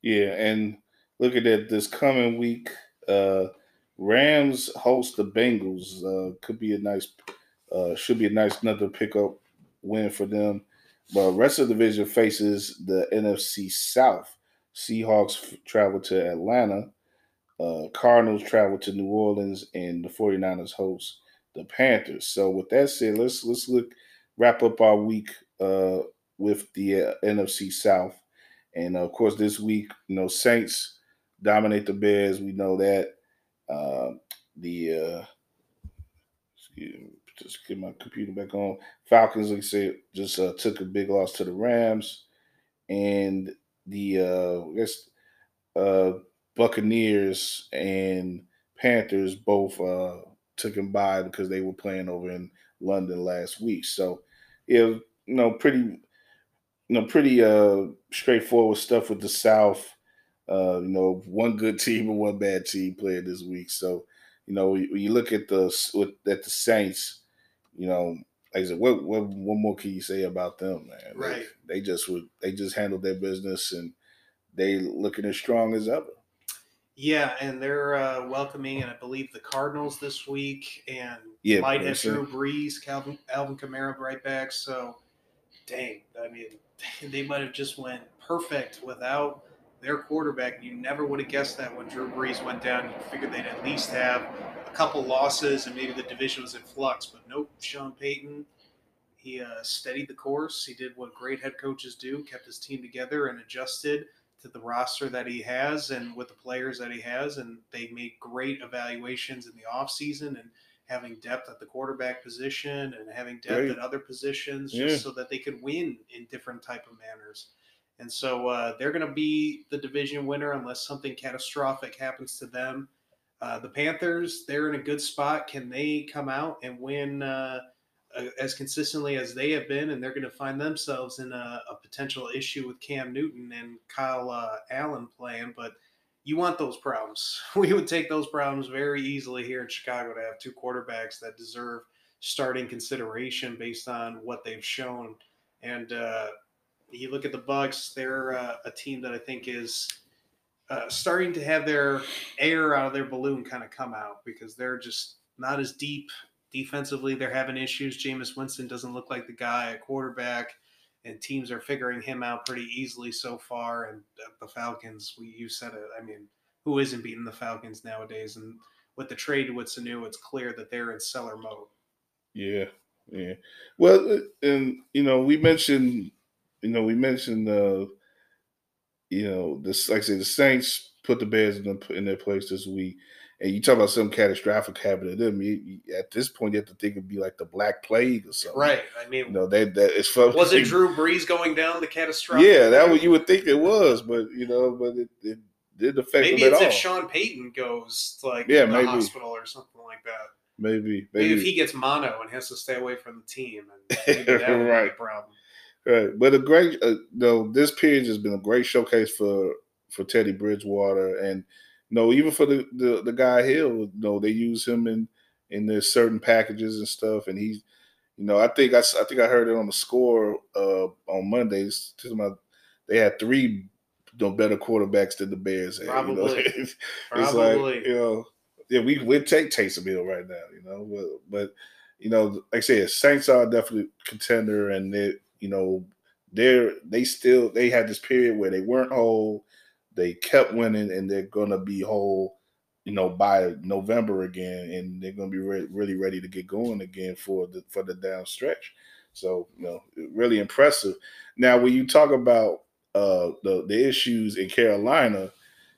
Yeah, and looking at this coming week, uh, Rams host the Bengals. Uh, could be a nice, uh, should be a nice another pickup win for them. But rest of the division faces the NFC South. Seahawks travel to Atlanta. Uh, Cardinals travel to New Orleans, and the 49ers host the Panthers. So with that said, let's let's look wrap up our week uh, with the uh, NFC South. And of course, this week, you know, Saints dominate the Bears. We know that. Uh, the uh, just get my computer back on. Falcons, like I said, just uh, took a big loss to the Rams, and the uh, I guess uh, Buccaneers and Panthers both uh, took them by because they were playing over in London last week. So, yeah, you know, pretty, you know, pretty uh, straightforward stuff with the South. Uh, you know, one good team and one bad team playing this week. So, you know, when you look at the at the Saints, you know, like I said, what what what more can you say about them, man? Right. They, they just would they just handled their business and they looking as strong as ever. Yeah, and they're uh, welcoming, and I believe the Cardinals this week, and yeah, might have Drew Brees, Calvin, Alvin Kamara right back. So, dang, I mean, they might have just went perfect without their quarterback. You never would have guessed that when Drew Brees went down. You figured they'd at least have a couple losses and maybe the division was in flux. But nope, Sean Payton, he uh, steadied the course. He did what great head coaches do, kept his team together and adjusted to the roster that he has and with the players that he has. And they made great evaluations in the offseason and having depth at the quarterback position and having depth at other positions just yeah. so that they could win in different type of manners. And so uh, they're going to be the division winner unless something catastrophic happens to them. Uh, the Panthers, they're in a good spot. Can they come out and win uh, as consistently as they have been? And they're going to find themselves in a, a potential issue with Cam Newton and Kyle uh, Allen playing. But you want those problems. We would take those problems very easily here in Chicago to have two quarterbacks that deserve starting consideration based on what they've shown. And uh, you look at the Bucs; they're uh, a team that I think is uh, starting to have their air out of their balloon kind of come out because they're just not as deep defensively. They're having issues. Jameis Winston doesn't look like the guy at quarterback, and teams are figuring him out pretty easily so far. And the Falcons, we you said it. I mean, who isn't beating the Falcons nowadays? And with the trade with Sanu, it's clear that they're in seller mode. Yeah, yeah. Well, and you know, we mentioned, you know, we mentioned, uh, you know, this like I say the Saints put the Bears in, the, in their place this week. And you talk about some catastrophic happening to them. You, you, at this point, you have to think it'd be like the Black Plague or something, right? I mean, you know, that that it's fun. Was it Drew Brees going down the catastrophic? Yeah, that what you would think it was, but you know, but it, it didn't affect maybe it's at all. if Sean Payton goes to like Yeah, the maybe. hospital or something like that. maybe, Maybe, maybe, if he gets mono and has to stay away from the team, and maybe that would be a Right. problem. Right, but a great, uh, no, this period has been a great showcase for for Teddy Bridgewater, and no, even for the the, the guy Hill. No, they use him in in their certain packages and stuff, and he's, you know, I think I, I think I heard it on the score uh on Mondays. They had three you know, better quarterbacks than the Bears. Had, You know? Probably. it's Probably. like you know, yeah, we we take Taysom Hill right now, you know, but but you know, like I said, Saints are definitely contender, and they, you know, they're they still they had this period where they weren't whole, they kept winning, and they're gonna be whole, you know, by November again, and they're gonna be re- really ready to get going again for the for the down stretch. So you know, really impressive. Now, when you talk about uh the the issues in Carolina,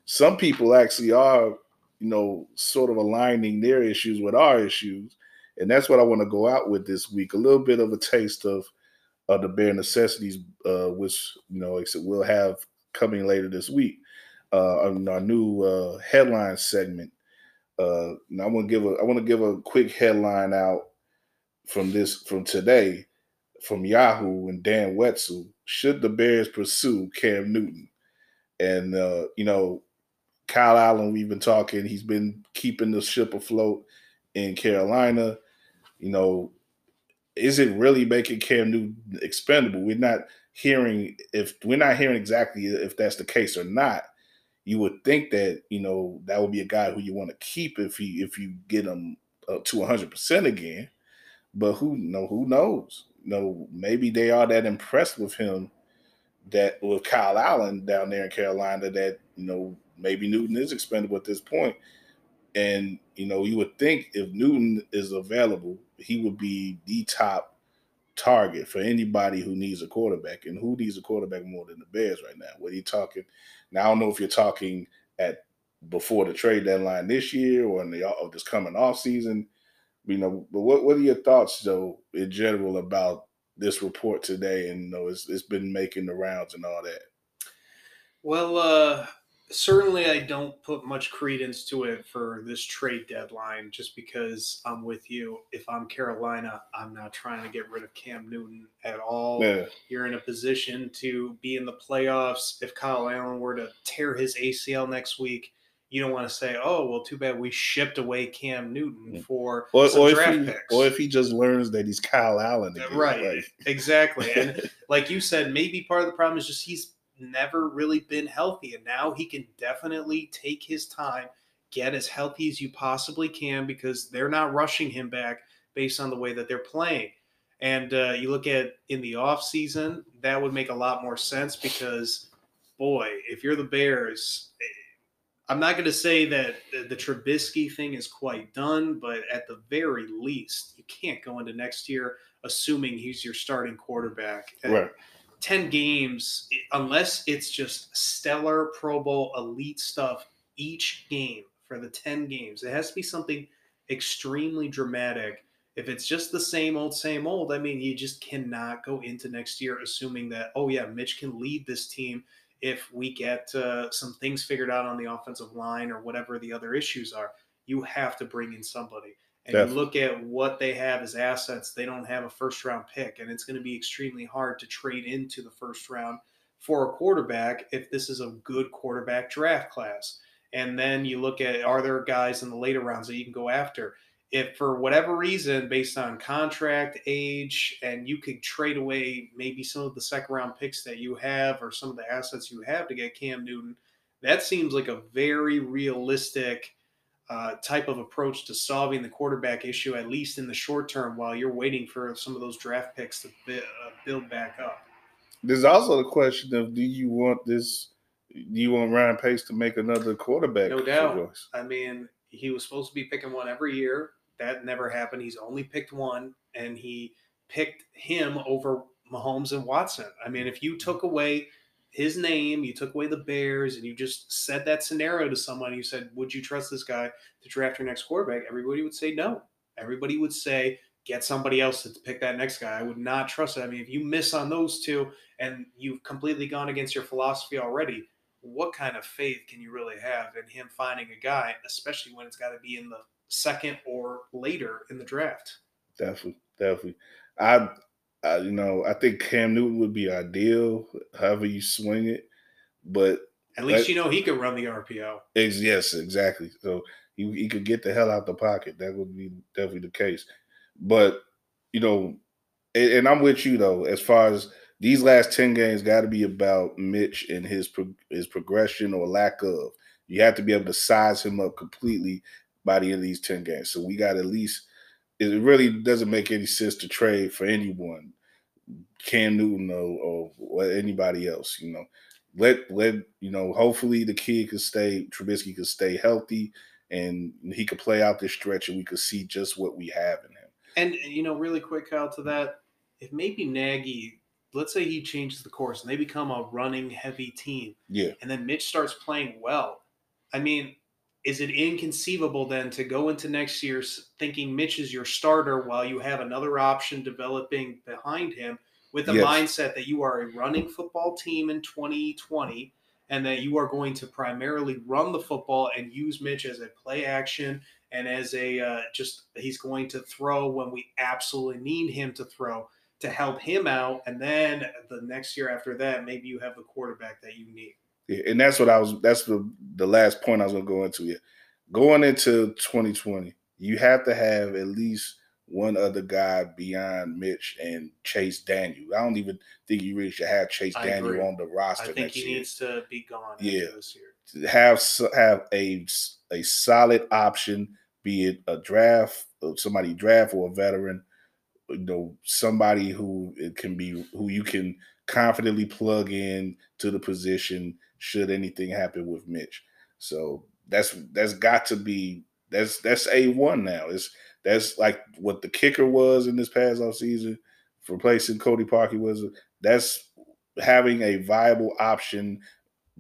some people actually are you know, sort of aligning their issues with our issues. And that's what I want to go out with this week. A little bit of a taste of uh, the bare necessities, uh, which, you know, we'll have coming later this week uh, our new uh, headline segment. Uh, I want to give a I want to give a quick headline out from this from today from Yahoo and Dan Wetzel. Should the Bears pursue Cam Newton? And uh, you know, Kyle Allen, we've been talking. He's been keeping the ship afloat in Carolina. You know, is it really making Cam Newton expendable? We're not hearing if we're not hearing exactly if that's the case or not. You would think that you know that would be a guy who you want to keep if he if you get him up to 100 percent again. But who know who knows? You know, maybe they are that impressed with him that with Kyle Allen down there in Carolina that you know maybe Newton is expendable at this. And you know, you would think if Newton is available, he would be the top target for anybody who needs a quarterback. And who needs a quarterback more than the Bears right now? What are you talking? Now I don't know if you're talking at before the trade deadline this year or in the or this coming off season. You know, but what what are your thoughts though in general about this report today? And you know, it's it's been making the rounds and all that. Well, uh, certainly I don't put much credence to it for this trade deadline just because I'm with you. If I'm Carolina, I'm not trying to get rid of Cam Newton at all. Yeah, You're in a position to be in the playoffs. If Kyle Allen were to tear his ACL next week, you don't want to say, "Oh, well, too bad we shipped away Cam Newton for or, some or draft he, picks." or if he just learns that he's Kyle Allen, again, Right. like- exactly. And like you said, maybe part of the problem is just he's never really been healthy, and now he can definitely take his time, get as healthy as you possibly can because they're not rushing him back based on the way that they're playing. And uh, you look at in the off season, that would make a lot more sense because, boy, if you're the Bears, eh, I'm not going to say that the, the Trubisky thing is quite done, but at the very least, you can't go into next year assuming he's your starting quarterback. Right. 10 games, unless it's just stellar Pro Bowl elite stuff each game for the 10 games, it has to be something extremely dramatic. If it's just the same old, same old, I mean, you just cannot go into next year assuming that, oh, yeah, Mitch can lead this team if we get uh, some things figured out on the offensive line or whatever the other issues are. You have to bring in somebody. And Definitely. you look at what they have as assets, they don't have a first round pick, and it's going to be extremely hard to trade into the first round for a quarterback if this is a good quarterback draft class. And then you look at are there guys in the later rounds that you can go after? If for whatever reason, based on contract, age, and you could trade away maybe some of the second round picks that you have or some of the assets you have to get Cam Newton, that seems like a very realistic uh, type of approach to solving the quarterback issue, at least in the short term, while you're waiting for some of those draft picks to bi- uh, build back up. There's also the question of do you want this? Do you want Ryan Pace to make another quarterback? No doubt. choice? I mean, he was supposed to be picking one every year. That never happened. He's only picked one, and he picked him over Mahomes and Watson. I mean, if you took away his name, you took away the Bears, and you just said that scenario to someone, you said, Would you trust this guy to draft your next quarterback? Everybody would say no. Everybody would say, Get somebody else to pick that next guy. I would not trust it. I mean, if you miss on those two and you've completely gone against your philosophy already, what kind of faith can you really have in him finding a guy, especially when it's got to be in the second or later in the draft? Definitely, definitely. I, I, you know, I think Cam Newton would be ideal, however you swing it. But At least That- you know he could run the RPO. ex- yes, exactly. So he, he could get the hell out the pocket. That would be definitely the case. But you know, and, and I'm with you though. As far as these last ten games, got to be about Mitch and his pro- his progression or lack of. You have to be able to size him up completely by the end of these ten games. So we got at least. It really doesn't make any sense to trade for anyone, Cam Newton or, or anybody else. You know, let let you know. Hopefully, the kid could stay. Trubisky could stay healthy, and he could play out this stretch, and we could see just what we have in him. And you know, really quick, Kyle, to that, if maybe Nagy, let's say he changes the course and they become a running heavy team, Yeah, and then Mitch starts playing well. I mean, is it inconceivable then to go into next year thinking Mitch is your starter while you have another option developing behind him with the Yes. mindset that you are a running football team in 2020 and that you are going to primarily run the football and use Mitch as a play action and as a uh, just he's going to throw when we absolutely need him to throw to help him out and then the next year after that maybe you have the quarterback that you need. Yeah, and that's what I was. That's the the last point I was going to go into. Here, going into 2020, you have to have at least one other guy beyond Mitch and Chase Daniel. I don't even think you really should have Chase I Daniel agree. on the roster I think he year. needs to be gone Yeah. this year. have have a a solid option, be it a draft, uh, somebody draft or a veteran, you know, somebody who it can be who you can confidently plug in to the position should anything happen with Mitch. So that's that's got to be that's that's a one now. It's that's like what the kicker was in this past off season, replacing Cody Parkey was. That's having a viable option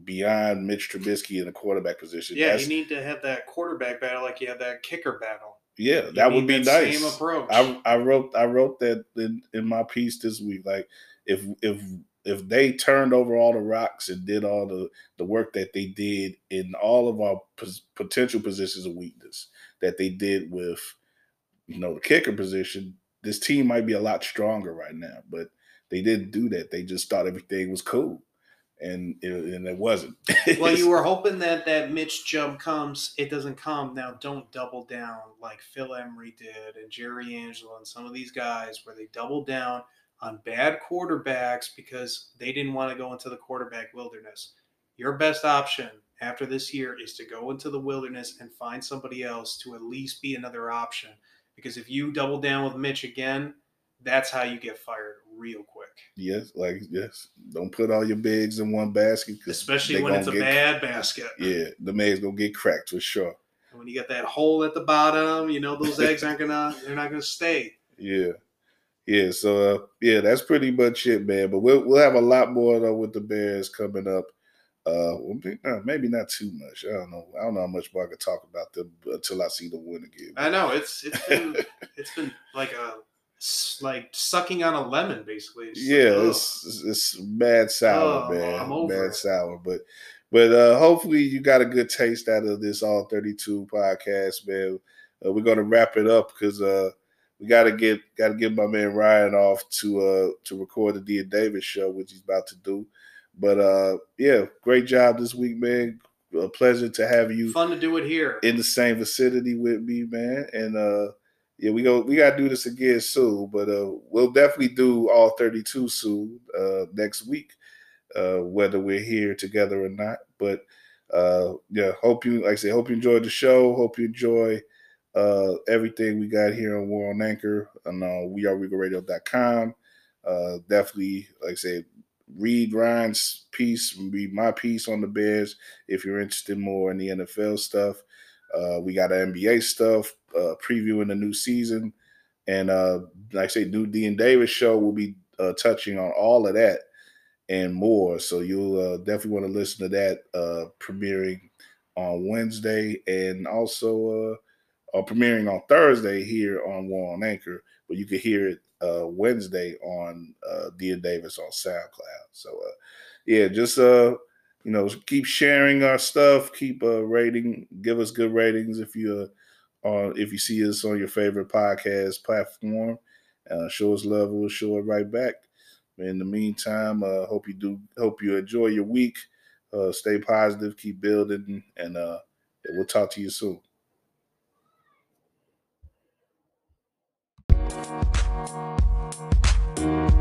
beyond Mitch Trubisky in the quarterback position. Yeah, That's- you need to have that quarterback battle like you have that kicker battle. yeah, You that would be that nice. Same approach. I, I wrote I wrote that in, in my piece this week. Like if if if they turned over all the rocks and did all the the work that they did in all of our pos- potential positions of weakness that they did with you know the kicker position, this team might be a lot stronger right now. But they didn't do that. They just thought everything was cool, and it, and it wasn't. well, you were hoping that that Mitch jump comes. It doesn't come. Now, don't double down like Phil Emery did and Jerry Angelo and some of these guys where they doubled down on bad quarterbacks because they didn't want to go into the quarterback wilderness. Your best option after this year is to go into the wilderness and find somebody else to at least be another option. Because if you double down with Mitch again, that's how you get fired real quick. Yes, like yes. Don't put all your bigs in one basket, Especially when it's a get- bad basket. Yeah, the man's gonna get cracked for sure. And when you got that hole at the bottom, you know those eggs aren't gonna they're not gonna stay. Yeah, yeah. So uh, yeah, that's pretty much it, man. But we'll we'll have a lot more though with the Bears coming up. Uh, uh, maybe not too much. I don't know. I don't know how much more I could talk about them until I see the win again. I know it's it's been it's been like a like sucking on a lemon basically. It's yeah, it's, it's it's mad sour, Oh, man. I'm over mad it. sour, but but uh hopefully you got a good taste out of this all 32 podcast, man. Uh, we're gonna wrap it up because uh we gotta get gotta get my man Ryan off to uh to record the Dean Davis show, which he's about to do. But uh yeah, great job this week, man. a pleasure to have you. Fun to do it here in the same vicinity with me, man. And uh, yeah, we go. We gotta do this again soon, but uh, we'll definitely do all 32 soon uh, next week, uh, whether we're here together or not. But uh, yeah, hope you like I say, hope you enjoyed the show. Hope you enjoy uh, everything we got here on WARR on Anchor and uh, we are regalradio.com. Uh, definitely, like I said, read Ryan's piece, read my piece on the Bears if you're interested more in the NFL stuff. Uh, we got NBA stuff, uh, previewing the new season. And uh, like I say, new Dean Davis show will be uh, touching on all of that and more. So you'll uh, definitely want to listen to that uh, premiering on Wednesday and also uh, premiering on Thursday here on WARR on Anchor. But you can hear it uh, Wednesday on uh, Dean Davis on SoundCloud. So uh, yeah, just uh, you know, keep sharing our stuff, keep uh, rating, give us good ratings if you uh, on if you see us on your favorite podcast platform. Uh, show us love, we'll show it right back. In the meantime, uh, hope you do hope you enjoy your week. Uh, stay positive, keep building, and uh, we'll talk to you soon.